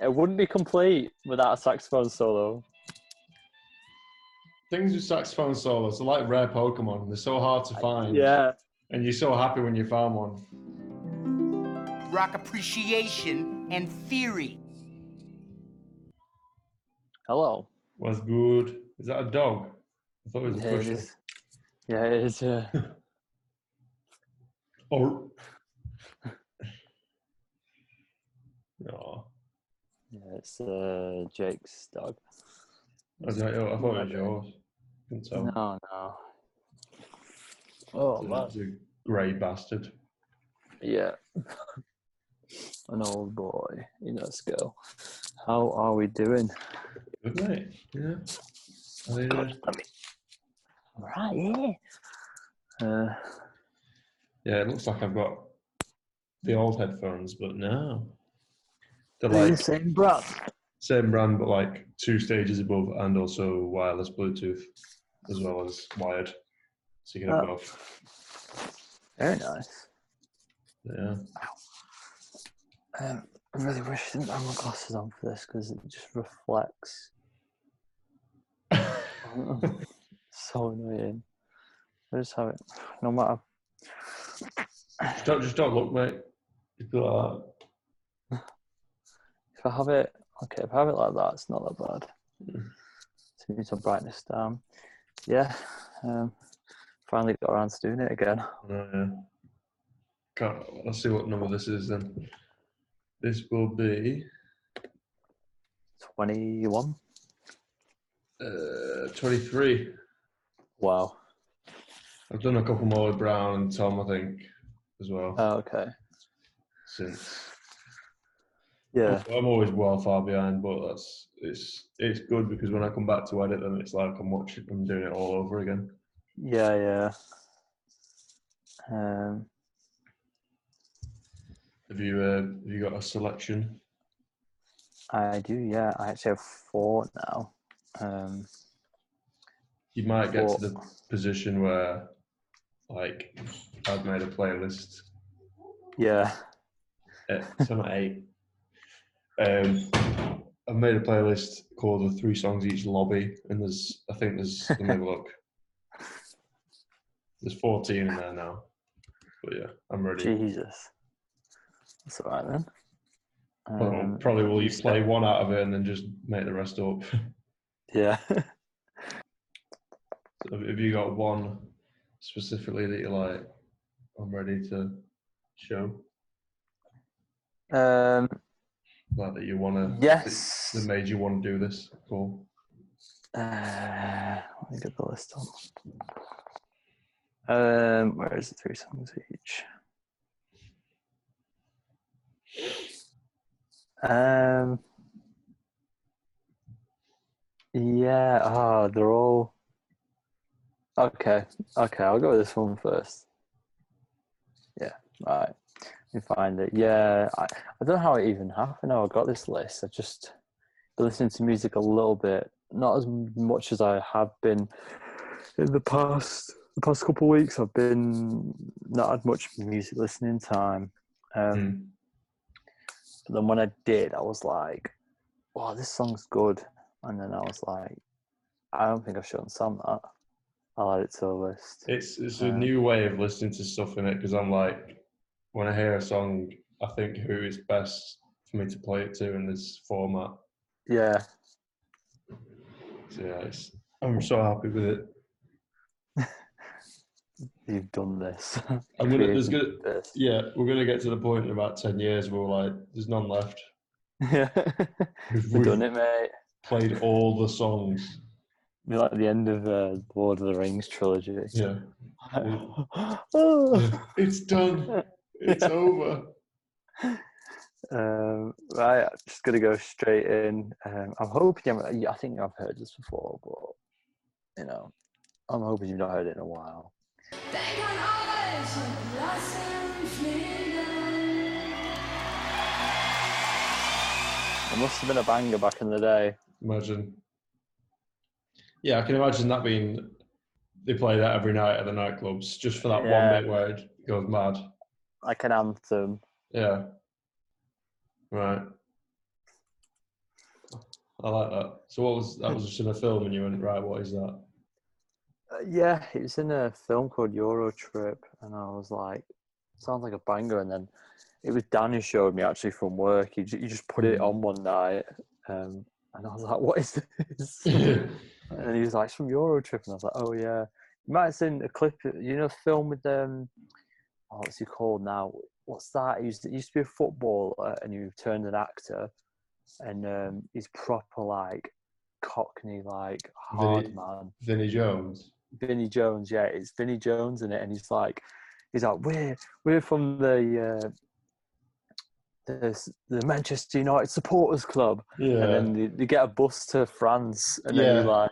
it wouldn't be complete without a saxophone solo. Things with saxophone solos are like rare Pokemon. They're so hard to find. Yeah. And you're so happy when you found one. Rock appreciation and theory. Hello. Was good. Is that a dog? I thought it was a Yeah, it cushion. Yeah, it is. Yeah. Or. Oh, yeah it's uh, Jake's dog. I, was like, oh, I thought it was yours. Couldn't tell. No, no. Oh, It's a- man. it's a grey bastard. Yeah. An old boy in a skill. How are we doing? Good mate. Yeah. I mean, uh, Right, yeah. Uh, yeah, it looks like I've got the old headphones, but no. They're they're the like same brand. same brand, but like two stages above, and also wireless Bluetooth as well as wired. So you can have Oh. both. Very nice. Yeah. Um, I really wish I didn't have my glasses on for this because it just reflects. so annoying. I just have it. No matter. Just don't, just don't look, mate. Just be like that. If I have it, okay, if I have it like that, it's not that bad. Mm. Turn some brightness down. Yeah, um, finally got around to doing it again. Oh, yeah. Can't, let's see what number this is then. This will be 21. uh, 23. Wow. I've done a couple more with Brown and Tom, I think, as well. Oh, okay. since Yeah. I'm always well far behind, but that's it's it's good because when I come back to edit them, it's like I'm watching, I'm doing it all over again. Yeah, yeah. Um, Have you uh, have you got a selection? I do, yeah. I actually have four now. Um, You might get Four. to the position where, like, I've made a playlist. yeah. At, so I'm eight. Um, I've made a playlist called the three songs each lobby, and there's I think there's let me look. There's 14 in there now, but yeah, I'm ready. Jesus. That's all right then. Well, Um, probably will you you play one out of it and then just make the rest up. yeah. So have you got one specifically that you're like, I'm ready to show? um, Like that you want to? yes. That made you want to do this? Cool. Uh, let me get the list on. Um, where is the Three songs each. Um. Yeah. Ah, they're all. Okay. Okay, I'll go with this one first. Yeah. Right. Me find it. Yeah. I, I don't know how it even happened. How I got this list. I just been listening to music a little bit, not as much as I have been in the past. The past couple of weeks, I've been not had much music listening time. Um, Mm. But then when I did, I was like, "Wow, this song's good." And then I was like, "I don't think I've shown Sam that." I'll add it to the list. It's it's a Uh, new way of listening to stuff in it because I'm like, when I hear a song, I think who is best for me to play it to in this format. Yeah, So yeah, it's, I'm so happy with it. you've done this. I'm gonna. There's gonna. this. Yeah, we're gonna get to the point in about ten years where we're like, there's none left. Yeah, We've, we've done it, mate. played all the songs. Be like the end of uh, Lord of the Rings trilogy. Yeah, Oh. it's done. It's over. Um, right, I'm just gonna go straight in. Um, I'm hoping haven't- I think I've heard this before, but you know, I'm hoping you've not heard it in a while. Denk an alles und lass ihn fliegen. It must have been a banger back in the day. Imagine. Yeah, I can imagine that being. They play that every night at the nightclubs just for that Yeah. one bit where it goes mad. Like an anthem. Yeah. Right. I like that. So what was that? Was just in a film, and you went right. What is that? Uh, yeah, it was in a film called Euro Trip, and I was like, sounds like a banger. And then it was Dan who showed me actually from work. He, ju- he just put it on one night, um, and I was like, what is this? and he was like, it's from Euro Trip, and I was like, oh yeah. You might have seen a clip, you know, film with um, oh, what's he called now? What's that? He used, he used to be a footballer, and he turned an actor, and um, he's proper like Cockney, like hard Vinny- man. Vinnie Jones. Vinnie Jones, yeah, it's Vinnie Jones in it, and he's like, he's like, we're we're from the uh, the the Manchester United supporters club, Yeah. and then they, they get a bus to France, and then you're like,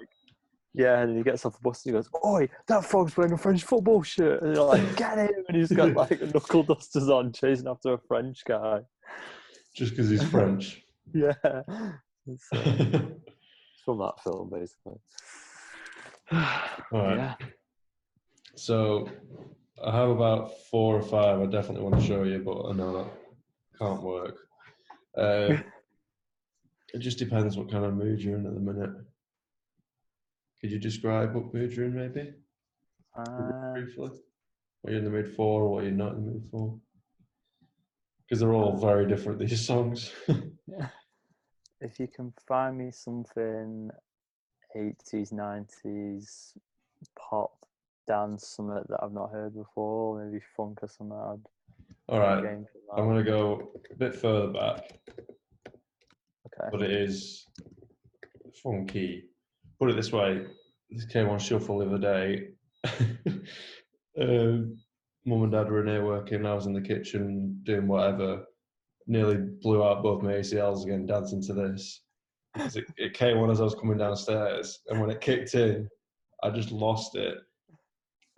yeah, and he gets off the bus and he goes, "Oi, that frog's wearing a French football shirt," and you're like, "Get him!" And he's got like knuckle dusters on, chasing after a French guy. Just because he's French. Yeah, it's, uh, it's from that film, basically. All right. Yeah. So I have about four or five I definitely want to show you, but I know that can't work. Uh, it just depends what kind of mood you're in at the minute. Could you describe what mood you're in, maybe Uh, briefly? What you're in the mood for, or what you're not in the mood for? Because they're all very different. These songs. if you can find me something 80s 90s pop dance something that i've not heard before maybe funk or something i'd all right. I'm gonna go a bit further back. okay but it is funky. Put it this way: this came on shuffle the other day. um, Mum and Dad were in here working. I was in the kitchen doing whatever. Nearly blew out both my ACLs again dancing to this. It, it came on as I was coming downstairs, and when it kicked in, I just lost it.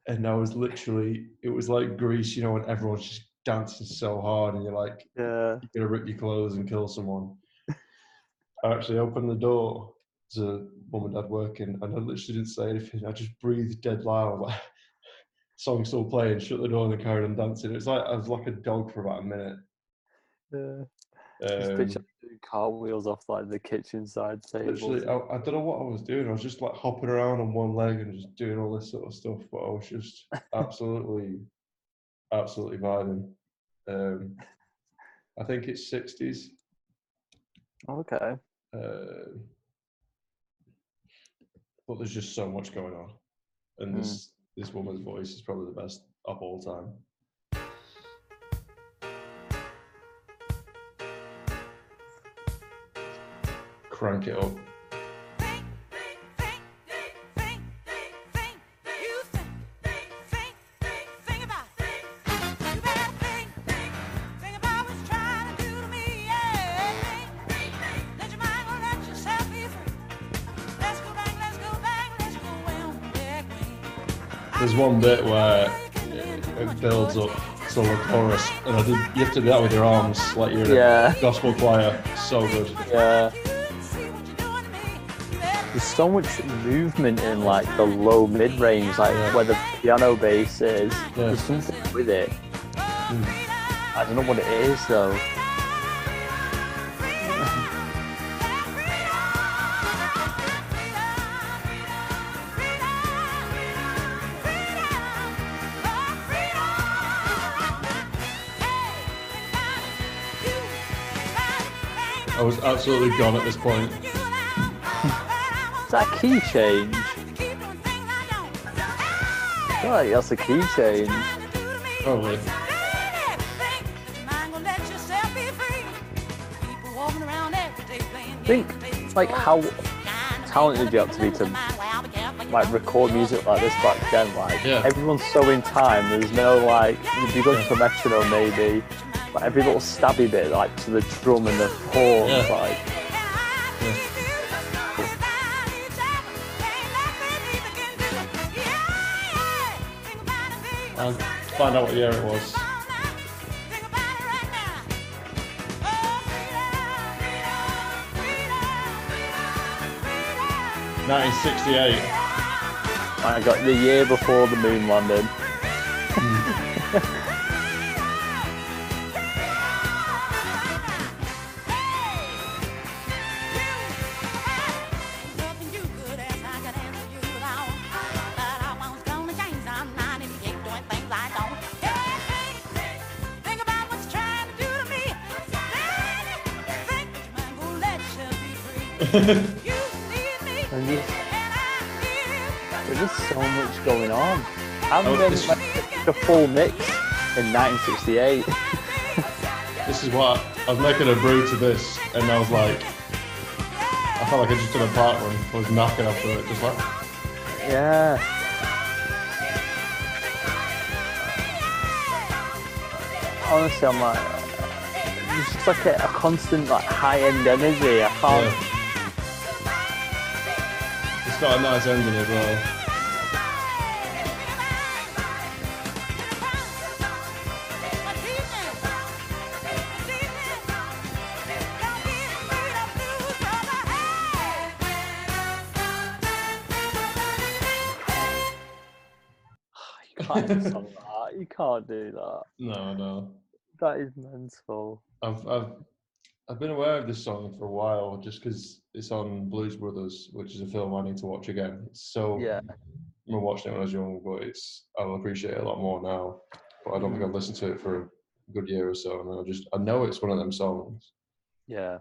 And I was literally, it was like Grease, you know, when everyone's just dancing so hard, and you're like, yeah you're gonna rip your clothes and kill someone. I actually opened the door to mum and dad working, and I literally didn't say anything. I just breathed dead loud, like song still playing. Shut the door and carried on dancing. It's like I was like a dog for about a minute. yeah Um, picture doing cartwheels off like the kitchen side literally, I, I don't know what I was doing. I was just like hopping around on one leg and just doing all this sort of stuff. But I was just absolutely, absolutely vibing. Um, I think it's sixties. okay Uh, but there's just so much going on, and Mm. this this woman's voice is probably the best of all time. Crank it up. There's one bit where it, builds up to the chorus, and I did, you have to do that with your arms, like you're in Yeah. a gospel choir. So good. yeah there's so much movement in like the low mid range like Yeah. where the piano bass is Yeah. there's something with it hmm. i don't know what it is though was absolutely gone at this point. is that a key change I feel like that's a key change Probably. I think like how talented you have to be to like record music like this back then like Yeah. everyone's so in time there's no like you'd be going to a metronome maybe but every little stabby bit like to the drum and the horns Yeah. like I'll find out what year it was. 1968. I got the year before the moon landing And just, there's just so much going on. I haven't Oh, been this- like, the full mix in 1968. This is what I was making a brew to this, and I was like, I felt like I just did a part run. I was knocking after it, just like. yeah. Honestly, I'm like, it's just like a, a constant like high-end energy. I can't. Yeah. It's got a nice ending as well. You can't do that. You can't do that. No, no. That is mental. I've I've I've been aware of this song for a while, just because it's on Blues Brothers, which is a film I need to watch again. It's so Yeah. I remember watching it when I was young, but it's I'll appreciate it a lot more now. But I don't think I've listened to it for a good year or so, and I just I know it's one of them songs. Yeah.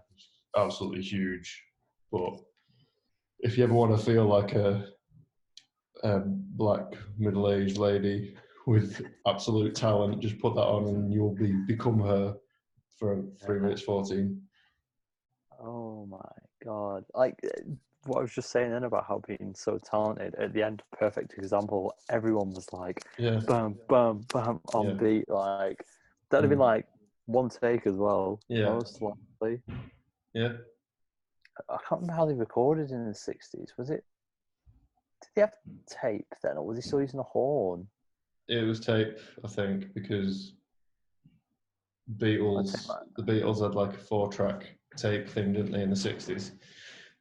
absolutely huge. But if you ever want to feel like a, a black middle aged lady with absolute talent, just put that on and you'll be become her for three minutes fourteen. Oh my god! Like uh, what I was just saying then about how being so talented at the end, perfect example. Everyone was like, Yeah, bam, bam, bam on Yeah. beat. Like that'd have been Mm. like one take as well. Yeah. most likely. yeah. I can't remember how they recorded in the sixties. Was it? Did they have tape then, or was he still using a horn? It was tape, I think, because Beatles, the Beatles had like a four-track tape thing, didn't they, in the '60s?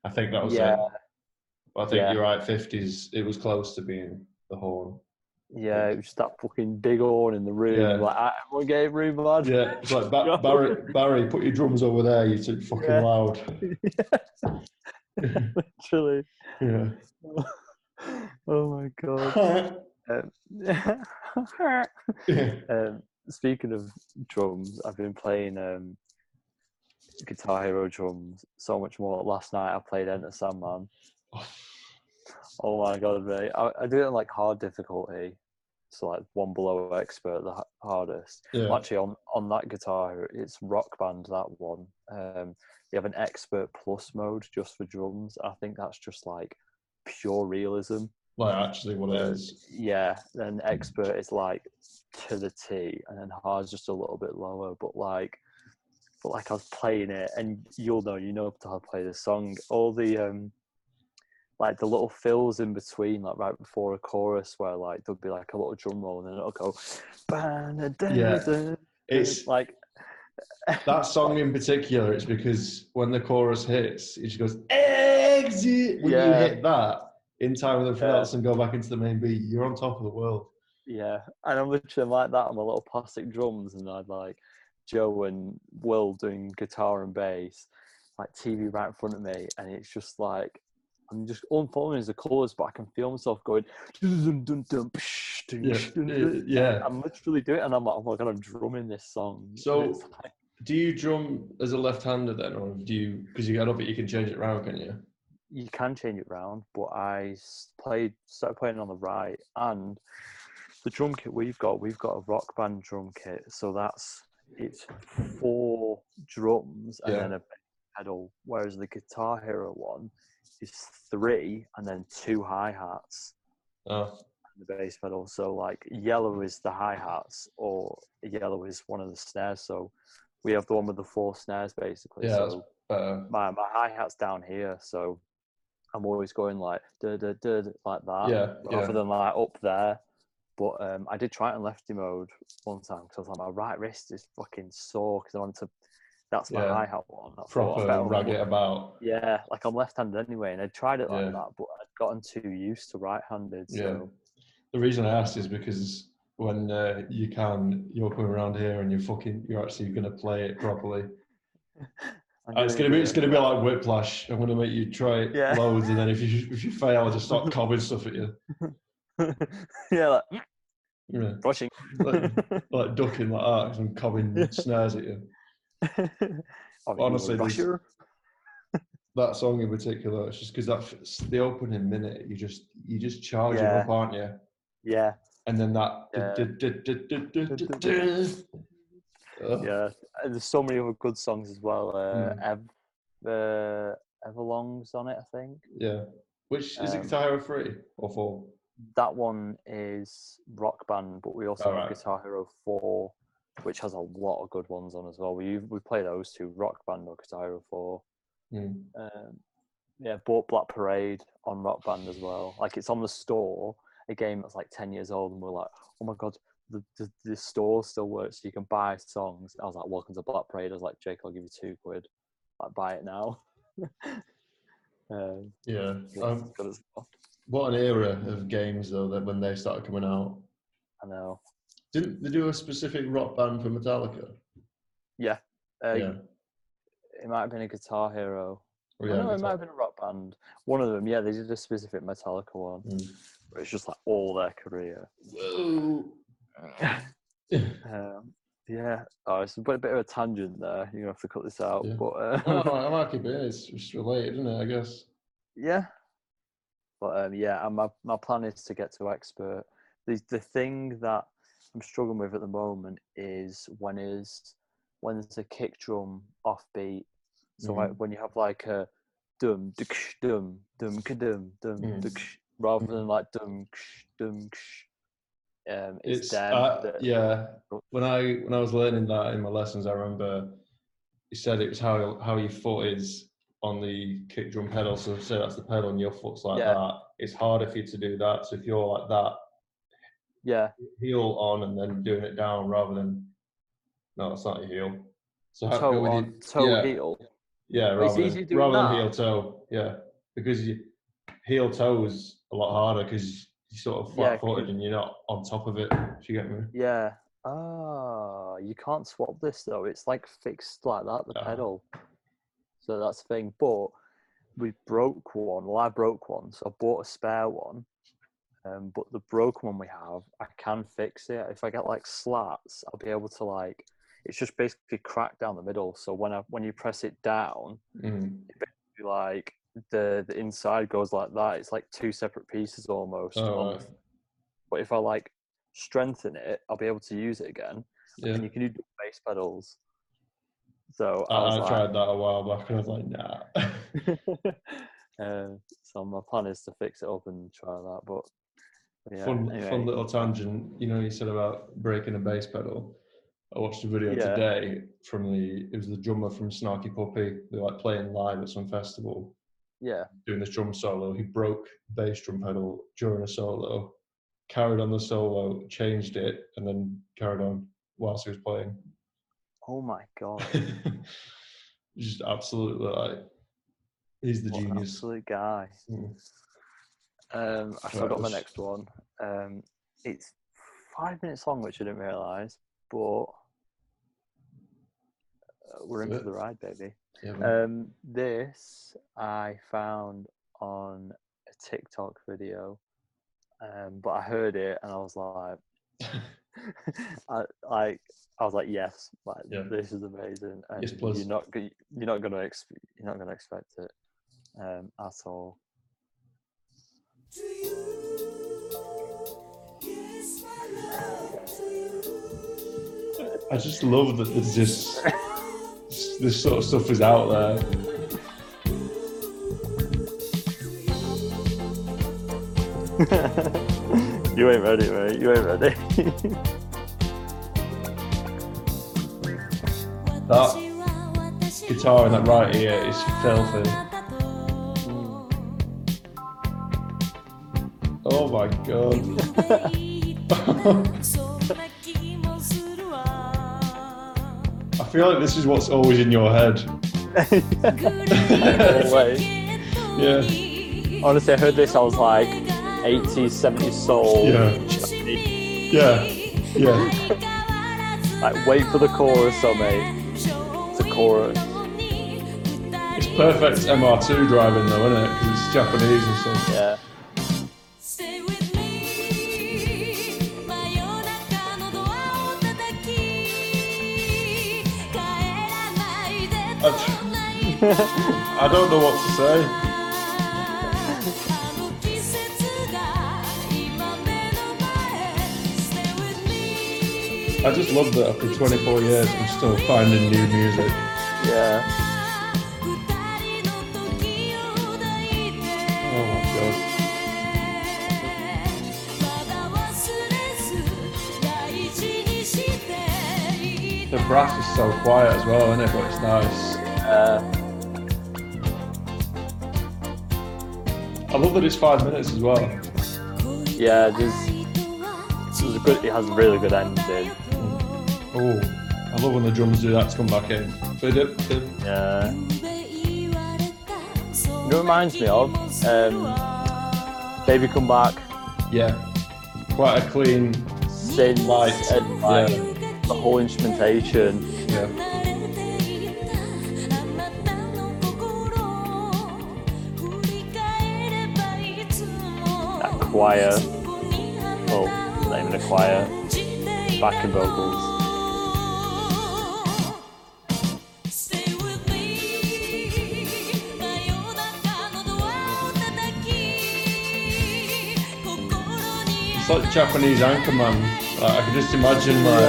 I think that was Yeah. it. I think Yeah. you're right. '50s, it was close to being the horn. Yeah, it was just that fucking big horn in the room. Yeah. Like, "Ah, everyone get room, lad. Yeah, it's like ba- Barry, Barry, put your drums over there. You're too fucking Yeah. loud. Literally. Yeah. oh my god. Um, um, speaking of drums, I've been playing um, Guitar Hero drums so much more. Last night I played Enter Sandman. Oh my god, mate! I, I do it on like hard difficulty, so like one below expert, the hardest. yeah. Actually, on on that guitar, it's Rock Band. That one. Um, they have an expert plus mode just for drums. I think that's just like pure realism. Like actually, what it is. Yeah, then expert is like to the T, and then hard's just a little bit lower. But like, but like I was playing it, and you'll know, you know how to play the song. All the um, like the little fills in between, like right before a chorus, where like there'll be like a little drum roll, and then it'll go. Yeah. It's like that song in particular. It's because when the chorus hits, it just goes exit. When Yeah. you hit that in time with everything Yeah. and go back into the main beat, you're on top of the world. Yeah, and I'm literally like that on my little plastic drums, and I'd like Joe and Will doing guitar and bass, like TV right in front of me, and it's just like I'm just as the chorus, but I can feel myself going. dun, dun, dun, psh, Yeah, yeah. I'm literally doing it, and I'm like, oh my god, I'm drumming this song. So- like- Do you drum as a left-hander then, or do you? Because you got up, you can change it around, can you? you can change it round, but I played started playing on the right, and the drum kit we've got, we've got a rock band drum kit, so that's it's four drums and Yeah. then a pedal, whereas the Guitar Hero one is three and then two hi hats Oh, and the bass pedal. So like yellow is the hi hats, or yellow is one of the snares. So we have the one with the four snares basically. Yeah, so my my hi hat's down here, so I'm always going like da da da, like that, Yeah, rather yeah. than like up there. But um, I did try it in lefty mode one time because I was like, my right wrist is fucking sore because I wanted to. That's my Yeah. hi hat one. I I Proper better rag it about. Yeah, like I'm left-handed anyway, and I tried it like Yeah. that, but I'd gotten too used to right-handed. Yeah. The reason I asked is because when uh, you can, you're coming around here and you're fucking, you're actually going to play it properly. It's gonna be, it's gonna be like whiplash. I'm gonna make you try it Yeah. loads, and then if you if you fail, I just start cobbing stuff at you. yeah, like Yeah, brushing. like, like ducking like that, 'cause I'm cobbing snares at you. You Honestly, a that song in particular. It's just because that's the opening minute. You just you just charge it up, aren't you? Yeah, And then that. Yeah. Yeah. And there's so many other good songs as well. Uh, Mm. Ev, uh, Everlong's on it, I think. Yeah. Which is it Um, Guitar Hero three or four? That one is Rock Band, but we also have Alright. Guitar Hero 4, which has a lot of good ones on as well. We we play those two, Rock Band or Guitar Hero 4. Mm. Um, yeah, bought Black Parade on Rock Band as well. Like it's on the store, a game that's like 10 years old, and we're like, oh my god, the, the, the store still works, so you can buy songs. I was like, welcome to Black Parade. I was like, Jake, I'll give you two quid. Like, buy it now. um, Yeah. yeah, Um, it's good as well. what an era of games though that when they started coming out. I know. Didn't they do a specific rock band for Metallica? Yeah. Uh, yeah. It might have been a Guitar Hero. Oh, yeah, no, it might have been a rock band. One of them, yeah, they did a specific Metallica one. Mm. Where it's just like all their career. Whoa. Um, yeah, oh, it's a bit, bit of a tangent there. You're gonna have to cut this out, Yeah. but uh, I might keep it. It's just related, isn't it? I guess. yeah. But um, yeah, and my my plan is to get to expert. The the thing that I'm struggling with at the moment is when is when there's a kick drum offbeat. So like Mhm. when you have like a dum dum dum dum dum dum Mm. rather than like dum dum. Um, it's, It's them. uh, that- yeah. When I when I was learning that in my lessons, I remember he said it was how how your foot is on the kick drum pedal. So say that's the pedal and your foot's like Yeah. that. It's harder for you to do that. So if you're like that, yeah, heel on and then doing it down rather than no, that's not your heel. So how- toe your- on, toe yeah, heel. Yeah, Well, it's rather, easier than, rather than heel toe. Yeah, because you heel toe is a lot harder because you're sort of Yeah, flat footed 'cause- and you're not on top of it. If you get me? Yeah. Ah, you can't swap this though. It's like fixed like that, the pedal. So that's the thing. But we broke one. Well, I broke one, so I bought a spare one. Um, but the broken one we have, I can fix it. If I get like slats, I'll be able to like. It's just basically cracked down the middle. So when I when you press it down, Mm. like the the inside goes like that. It's like two separate pieces almost. Oh. But if I like strengthen it, I'll be able to use it again. Yeah. And you can do bass pedals. So I I, like, tried that a while back and I was like, nah. uh, so my plan is to fix it up and try that. But yeah, fun, anyway, fun little tangent. You know, you said about breaking a bass pedal. I watched a video Yeah. today from the. It was the drummer from Snarky Puppy. They're like playing live at some festival, yeah, doing this drum solo. He broke bass drum pedal during a solo, carried on the solo, changed it, and then carried on whilst he was playing. Oh my god, Just absolutely like he's the what genius. absolute guy. Mm. Um, I forgot my next one. Um, it's five minutes long, which I didn't realize, but uh, we're in for the ride, baby. Yeah. Um, this I found on a TikTok video, um, but I heard it and I was like, I like I was like, yes, like Yeah. this is amazing, and Yes, you're not you're not gonna ex- you're not gonna expect it um, at all. I just love that there's just this sort of stuff is out there. you ain't ready, mate. You ain't ready. That guitar in that right ear is filthy. Oh my god. I feel like this is what's always in your head. Yeah. Honestly, I heard this. I was like 80s, 70s soul. Yeah. Japanese. Yeah. Yeah. Like, wait for the chorus, so mate. It's a chorus. It's perfect MR2 driving though, isn't it? Because it's Japanese and stuff. Yeah. I don't know what to say. I just love that after 24 years, I'm still finding new music. Yeah. Oh my. The brass is so quiet as well, isn't it? But it's nice. Yeah. I love that it's five minutes as well. Yeah, just, it's good. It has a really good ending. Oh, I love when the drums do that to come back in. Uh, uh, yeah. It reminds me of um, Baby Come Back. Yeah. Quite a clean. Synth, like, and like yeah. the whole instrumentation. Yeah. choir, Oh, not even a choir, backing vocals. like Japanese anchorman. Like, I can just imagine like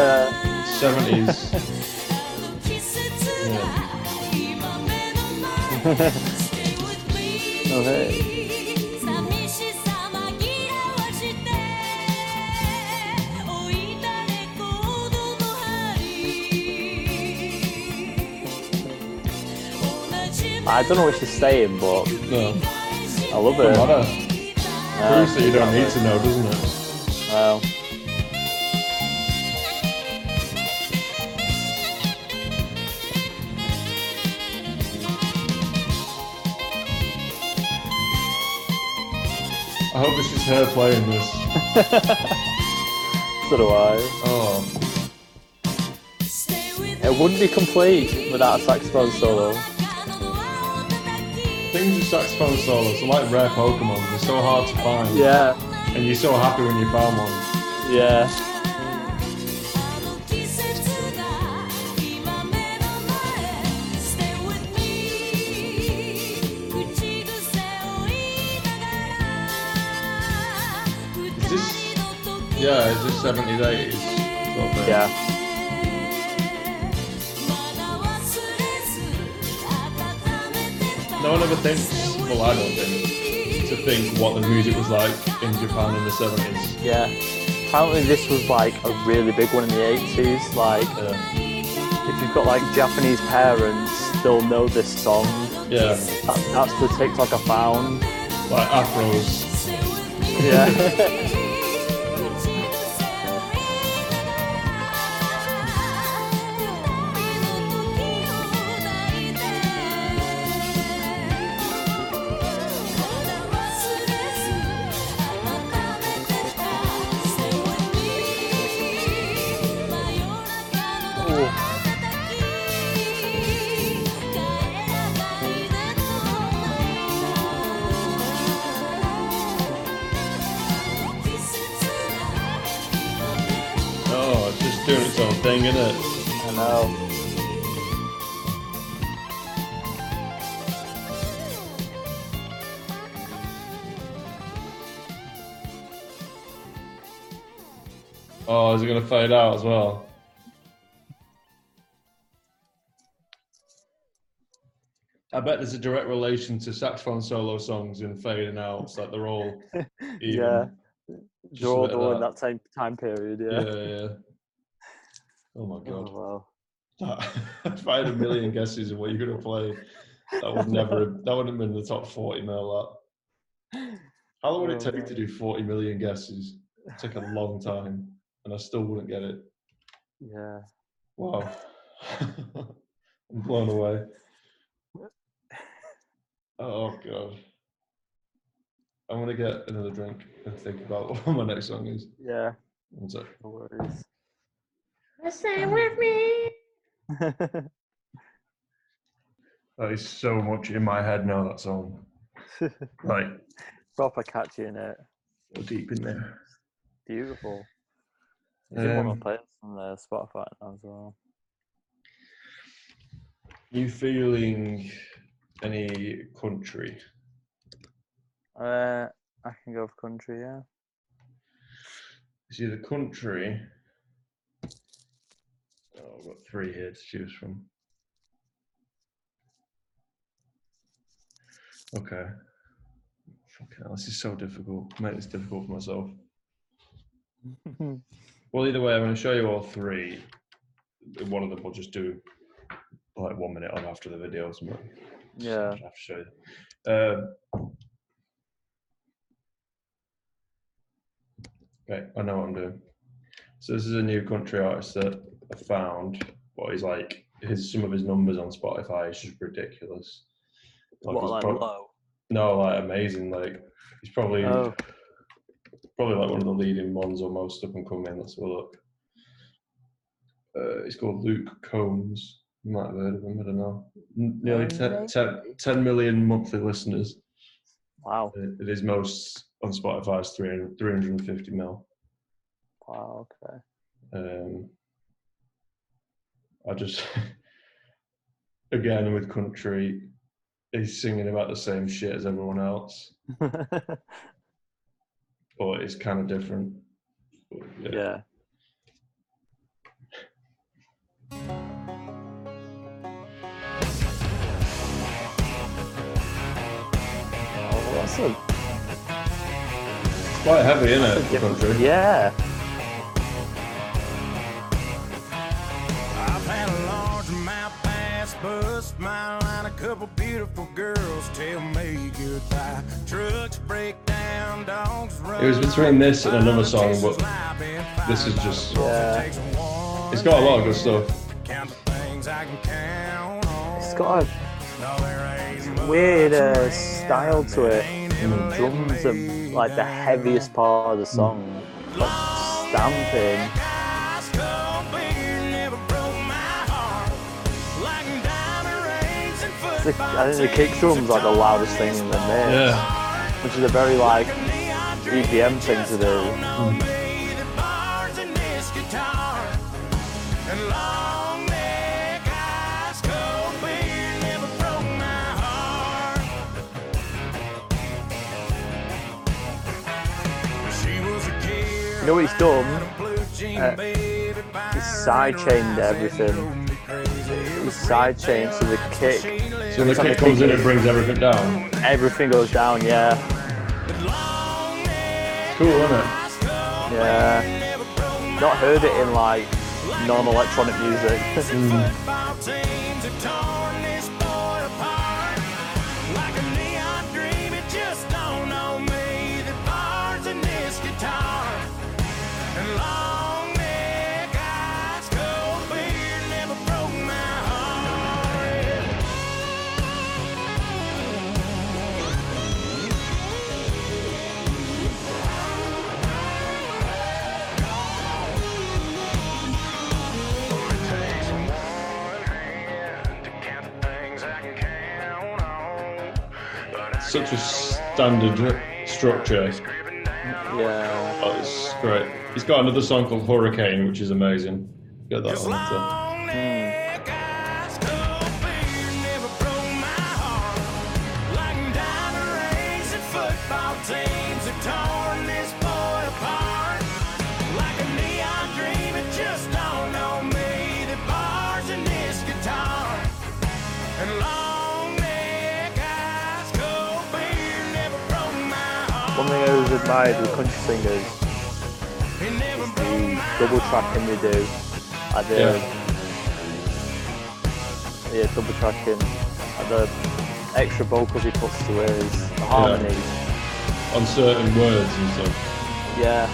70s. yeah. okay. I don't know which to stay in, but no. I love it. Doesn't matter. That you don't need to know, doesn't it? I hope this is her playing this. so do I. Oh. It wouldn't be complete without a saxophone solo. Things with saxophone solos are like rare Pokemon, they're so hard to find. Yeah and you're so happy when you found one. Yeah. This, yeah, is this 70s, 80s? Sort yeah. No one ever thinks, well, I don't think to think what the music was like in Japan in the 70s. Yeah. Apparently, this was like a really big one in the 80s. Like, Yeah. if you've got like Japanese parents, they'll know this song. Yeah, That, that's the TikTok I found. like afros. Yeah. Oh, is it going to fade out as well? I bet there's a direct relation to saxophone solo songs and fading out. It's like they're all. Yeah. They're all in that. that time, time period, Yeah, yeah. yeah. Oh my Oh, god. wow. if I had a million guesses of what you're gonna play, that would never Have, that would have been the top forty mil that. How long would it Oh, take to do forty million guesses? It'd take a long time and I still wouldn't get it. Yeah. Wow. I'm blown away. Oh god. I'm gonna get another drink and think about what my next song is. Yeah. One sec. No worries. Stay with me. That is so much in my head now, that song. Like Proper catchy in it. so deep in there. Beautiful. You should want Um, to play it on uh, Spotify now as well. You feeling Any country? Uh, I can go for country. Yeah. See, the country. Oh, I've got three here to choose from. Okay. Fucking hell, this is so difficult. Make this difficult for myself. Well, either way, I'm going to show you all three. One of them we'll just do like one minute on after the video. or something. yeah. I have to show you. Um, okay, I know what I'm doing. So this is a new country artist that I found. What he's like, his some of his numbers on Spotify is just ridiculous. Like, What like prob- low? no, like amazing. Like he's probably Oh, probably like one of the leading ones or most up and coming. Let's have a look. Uh, he's called Luke Combs. You might have heard of him. I don't know. Nearly 10, 10, 10 million monthly listeners. wow. Uh, It is most on Spotify is 300, 350 mil. Wow. Okay. Um, I just again with country, he's singing about the same shit as everyone else, but it's kind of different. But, yeah. Oh, that's a Quite heavy, isn't it? For country. Yeah. I've had a large mouth pass bus, smile and a couple beautiful girls tell me goodbye. Trucks break down, dogs run. It was between this and another song, but this is just. Yeah. It's got a lot of good stuff. Count the things I can count on. It's got a No, there ain't much weird uh, style to it. And the drums are like the heaviest part of the song. Like stamping. Ice cold beer never broke my heart. Like diamond rings and The, I think the kick drums like the loudest thing in the mix, Yeah. Which is a very like EDM thing to do. You know what he's done? Uh, he's sidechained everything. He's sidechained to the kick, So when the kick comes in, it brings everything down. everything goes down. Yeah, It's Cool, isn't it? yeah. Not heard it in like non-electronic music. Football hmm. Such a standard structure. yeah. Oh, it's great. He's got another song called Hurricane, which is amazing. Get that one. One thing I always admired with country singers is the double tracking they do. Like the, Yeah. yeah, double tracking. Like the extra vocals he puts to his the harmonies. On certain words and stuff. Yeah.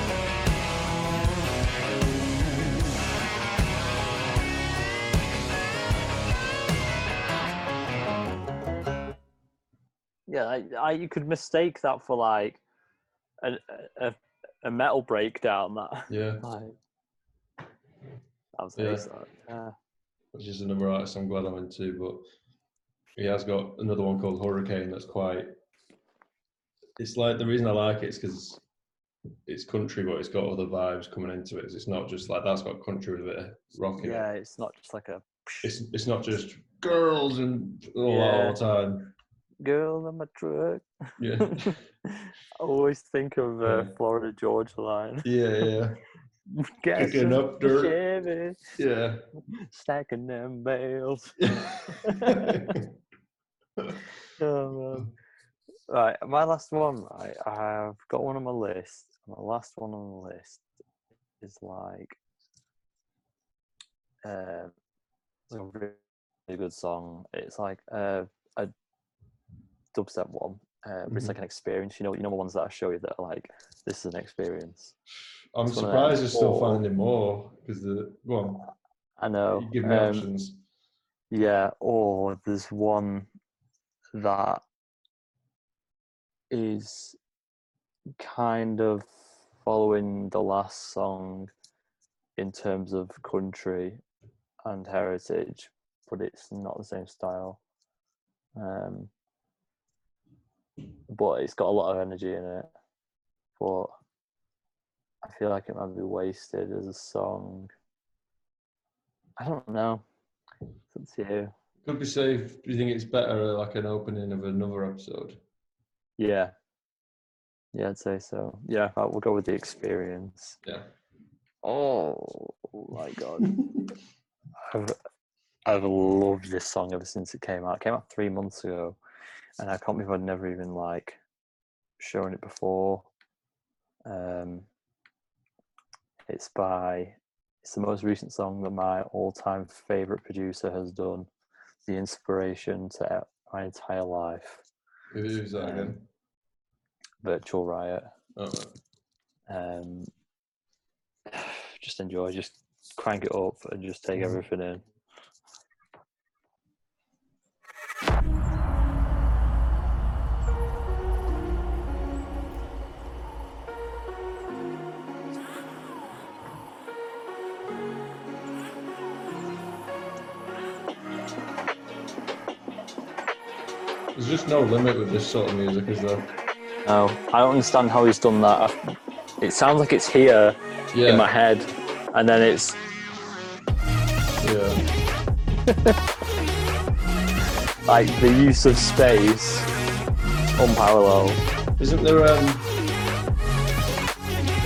Yeah, I, I, you could mistake that for like a, a, a metal breakdown. That Yeah. like that was Yeah. nice. that, Yeah. Which is another artist I'm glad I'm into, but he has got another one called Hurricane that's quite. It's like the reason I like it is because it's country, but it's got other vibes coming into it. It's not just like that's got country with a bit of rock in yeah, it. it's not just like a It's it's not just girls and all that all the time. Girl in my truck. Yeah, I always think of uh, Yeah. Florida Georgia line. yeah, yeah, Gas Kicking up dirt. Chevy, yeah. stacking them bales. Oh, man. Right, my last one. Right, I've got one on my list. My last one on the list is like, um, it's a really, really good song. It's like uh, a dubstep one. Uh, but It's like an experience. You know, you know the ones that I show you that are like, this is an experience. I'm It's surprised you're still Or- finding more because the go on. I know. You give me um, options. Yeah, or there's one that is kind of following the last song in terms of country and heritage, but it's not the same style. Um, but it's got a lot of energy in it. But I feel like it might be wasted as a song. I don't know. It's up to you. Could be safe. Do you think it's better uh, like an opening of another episode? Yeah. Yeah, I'd say so. Yeah, I- we'll go with the experience. Yeah. Oh my god. I've I've loved this song ever since it came out. It came out three months ago and I can't believe I'd never even like shown it before. Um it's by it's the most recent song that my all time favourite producer has done. The inspiration to my entire life. Who is that again? Virtual Riot. Oh, um, just enjoy, just crank it up and just take everything in. Just no limit with this sort of music, is there? No, I don't understand how he's done that. I- It sounds like it's here Yeah. in my head, and then it's Yeah. like the use of space unparalleled. Isn't there um,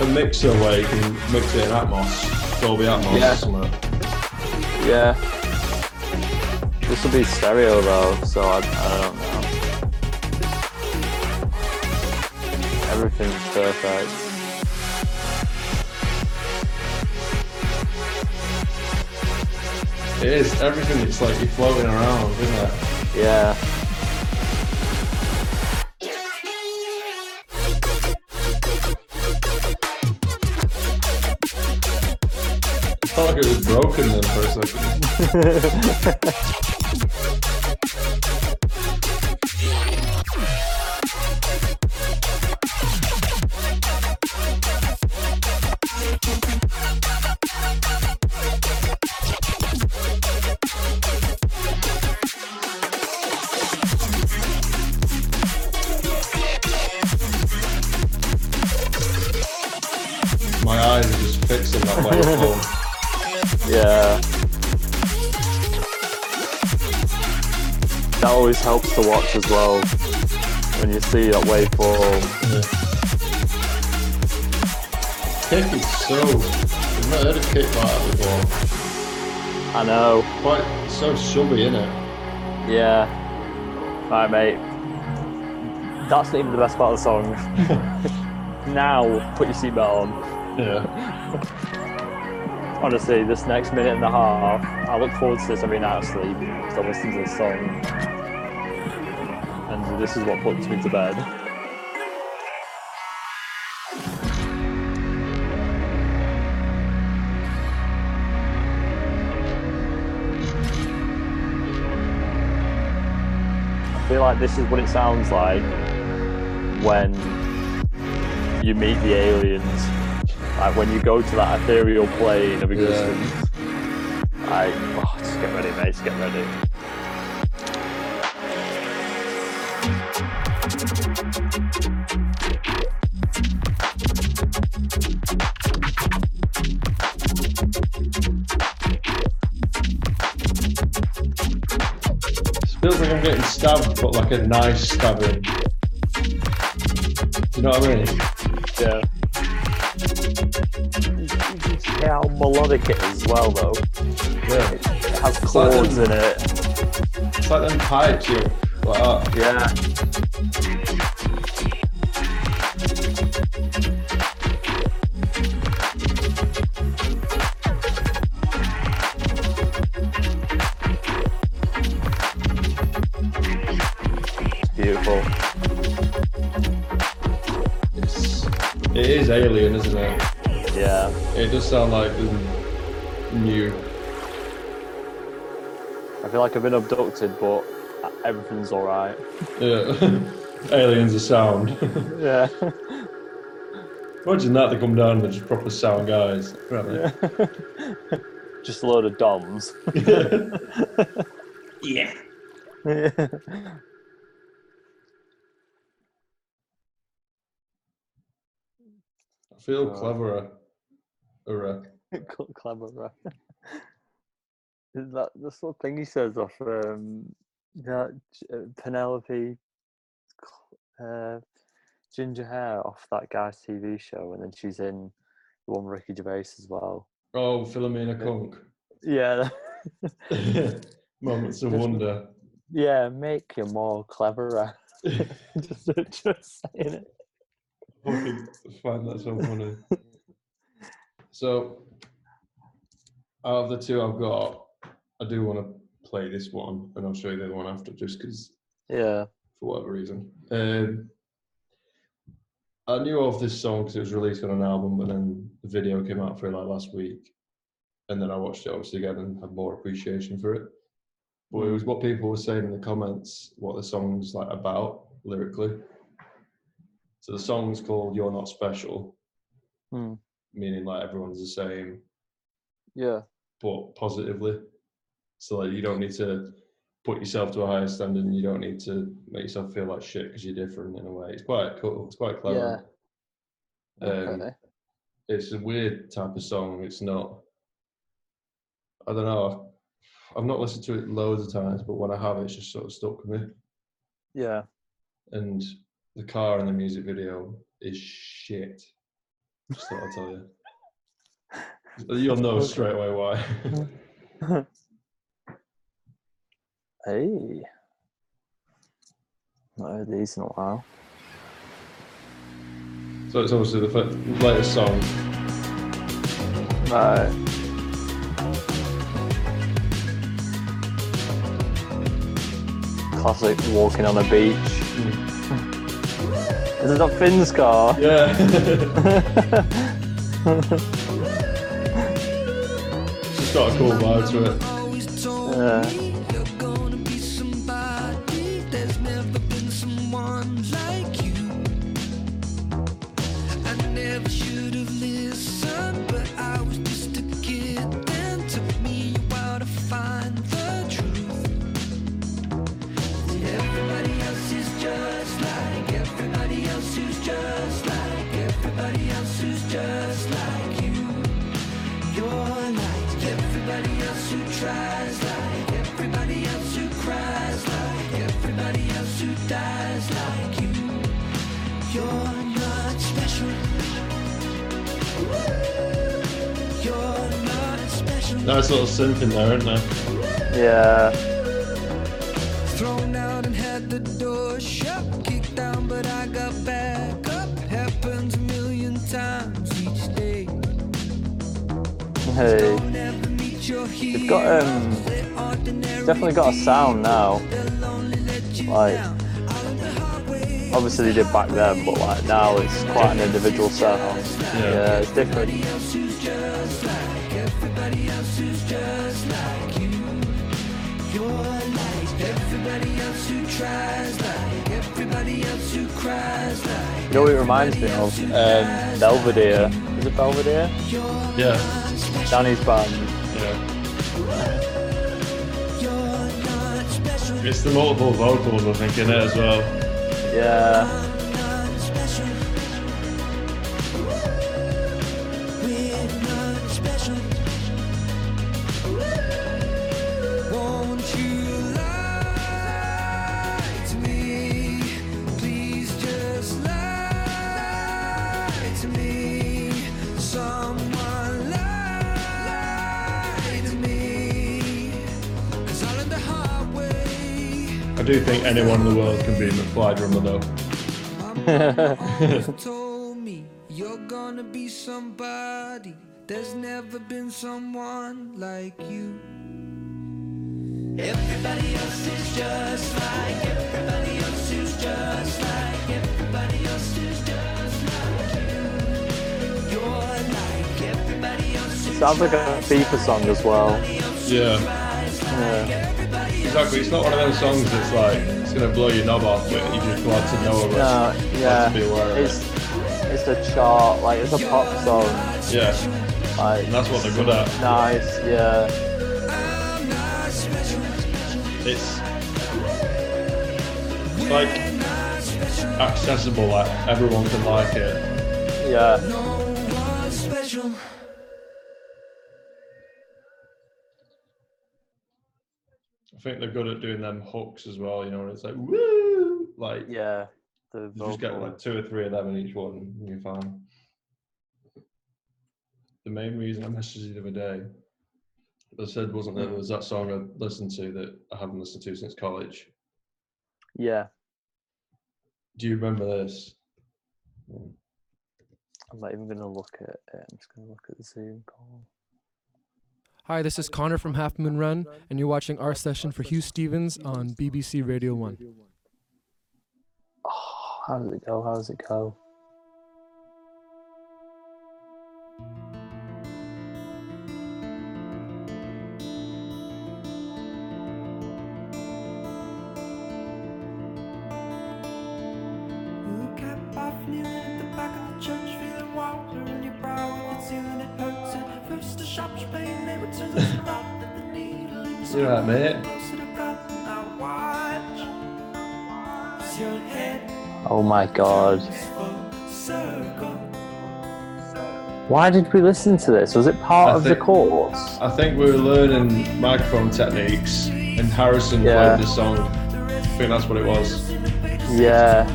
a mixer where you can mix it in Atmos, Dolby Atmos Yeah. or something? Yeah. This will be stereo though, so I, I don't know. Everything's perfect. It is everything. It's like you're floating around, isn't it? Yeah. I felt like it was broken then for a second. That always helps to watch as well. When you see that waveform. Kick is so. I've not heard a kick like that before. I know. Quite so subby, isn't it? Yeah. Alright, mate. That's not even the best part of the song. now, put your seatbelt on. Yeah. Honestly, this next minute and a half, I look forward to this every night of sleep. So I listen to this song. And this is what puts me to bed. I feel like this is what it sounds like when you meet the aliens. Like when you go to that ethereal plane of existence. I oh, just get ready, mate. Just get ready. Stab, but like a nice stabbing. You know what I mean? Yeah. You can hear how melodic it is as well, though. Yeah. It has It's like chords them- in it. It's like them pipes, you like that. Yeah. Is alien, isn't it? Yeah. It does sound like new. I feel like I've been abducted, but everything's alright. Yeah. Aliens are sound. Yeah. Imagine that they come down and they're just proper sound guys. Right, Just a load of DOMs. yeah. I feel cleverer. Or, Clever. Is that the sort of thing he says off um, that uh, Penelope uh, Ginger Hair off that guy's TV show, and then she's in the one Ricky Gervais as well. oh, Philomena Cunk. Yeah, Moments of Just- wonder. yeah, make you more cleverer. just, just saying it. Fucking find that so funny. So, out of the two I've got, I do want to play this one, and I'll show you the other one after, just because Yeah, for whatever reason. Um, I knew of this song because it was released on an album, but then the video came out for it like last week, and then I watched it obviously again and had more appreciation for it. But it was what people were saying in the comments, what the song's like about lyrically. So the song's called "You're Not Special," Hmm. meaning like everyone's the same, yeah, but positively. So like you don't need to put yourself to a higher standard, and you don't need to make yourself feel like shit because you're different in a way. It's quite cool. It's quite clever. Um, okay. it's a weird type of song. It's not. I don't know. I've not listened to it loads of times, but when I have, it's just sort of stuck with me. yeah. And the car in the music video is shit. Just thought I'd tell you. You'll know straight away why. Hey, not heard these in a while. so it's obviously the fir- latest song. Right. Classic walking on a beach. Mm. Is it that Finn's car? Yeah. It's just got a cool vibe to it. Yeah. Nice little synth in there, isn't there? Yeah. Thrown out and had the door shut, kicked down, but I got back up. Happens a million times each day. Hey. Don't ever meet your They've got um, definitely got a sound now. Like, obviously they did back then, but like now it's quite an individual sound. Yeah. Yeah, it's different. You're like everybody else who tries, like everybody else who cries, like You know what it reminds me of? Um, Belvedere. Is it Belvedere? Yeah. Danny's band. Yeah. you're not special, It's the multiple vocals, I think, in it as well. Yeah. Think anyone in the world can be a McFly drummer though. always told me you're gonna be somebody. There's never been someone like you. Everybody else is just like everybody else is just like everybody else is just like you. You're like everybody else is Sounds like a FIFA song as well. Yeah, Yeah. Exactly. It's not one of those songs that's like it's gonna blow your knob off, but you just glad to know about. No, yeah. to be aware of It's it's a chart, like it's a pop song. Yeah, Like and that's what they're good at. nice, yeah. It's it's like accessible, like everyone can like it. Yeah. Think they're good at doing them hooks as well. You know, it's like woo, like Yeah. The you just get like two or three of them in each one, and you're fine. The main reason I messaged you the other day, I said wasn't there hmm. was that song I listened to that I haven't listened to since college. Yeah. Do you remember this? I'm not even gonna look at it. I'm just gonna look at the Zoom call. Hi, this is Connor from Half Moon Run, and you're watching our session for Huw Stephens on BBC Radio 1. Oh, how does it go? How does it go? Oh my god. Why did we listen to this? Was it part I of the course? I think we were learning microphone techniques, and Harrison Yeah. played this song. I think that's what it was. Yeah.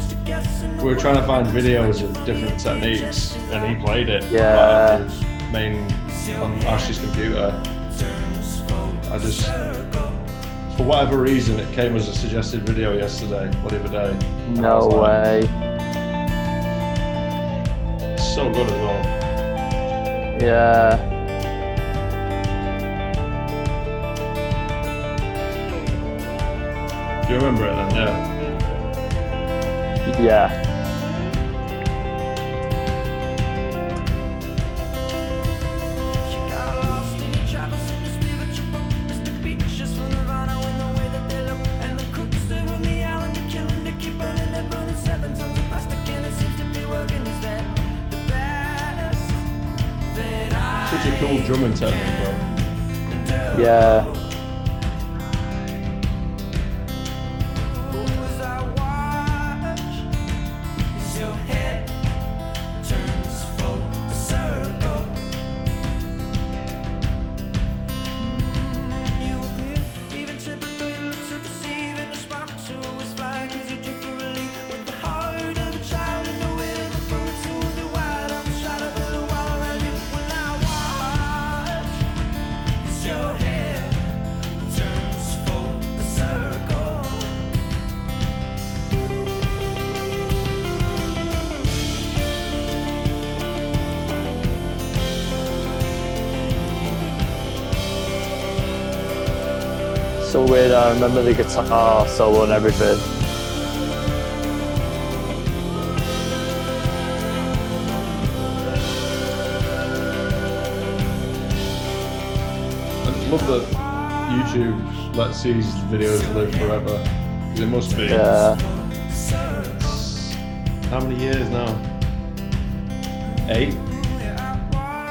We were trying to find videos of different techniques, and he played it. Yeah. like, um, on his main on Ash's computer. I just, for whatever reason, it came as a suggested video yesterday whatever day. No like, way. So good as well. Yeah. Do you remember it then? Yeah. Yeah. Yeah. Weird. I remember the guitar solo and everything. I just love that YouTube lets these videos live forever. It must be. Yeah. How many years now? Eight?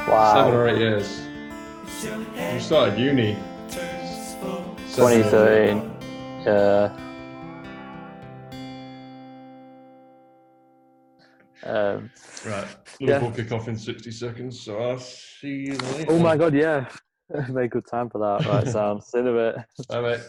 Wow. Seven or eight years. You started uni. Seven years ago. 2013. Yeah. Um, Right. Yeah. Liverpool kick off in 60 seconds, so I'll see you later. oh my god, yeah. Make good time for that. Right, sound. See you in a bit. Bye, mate.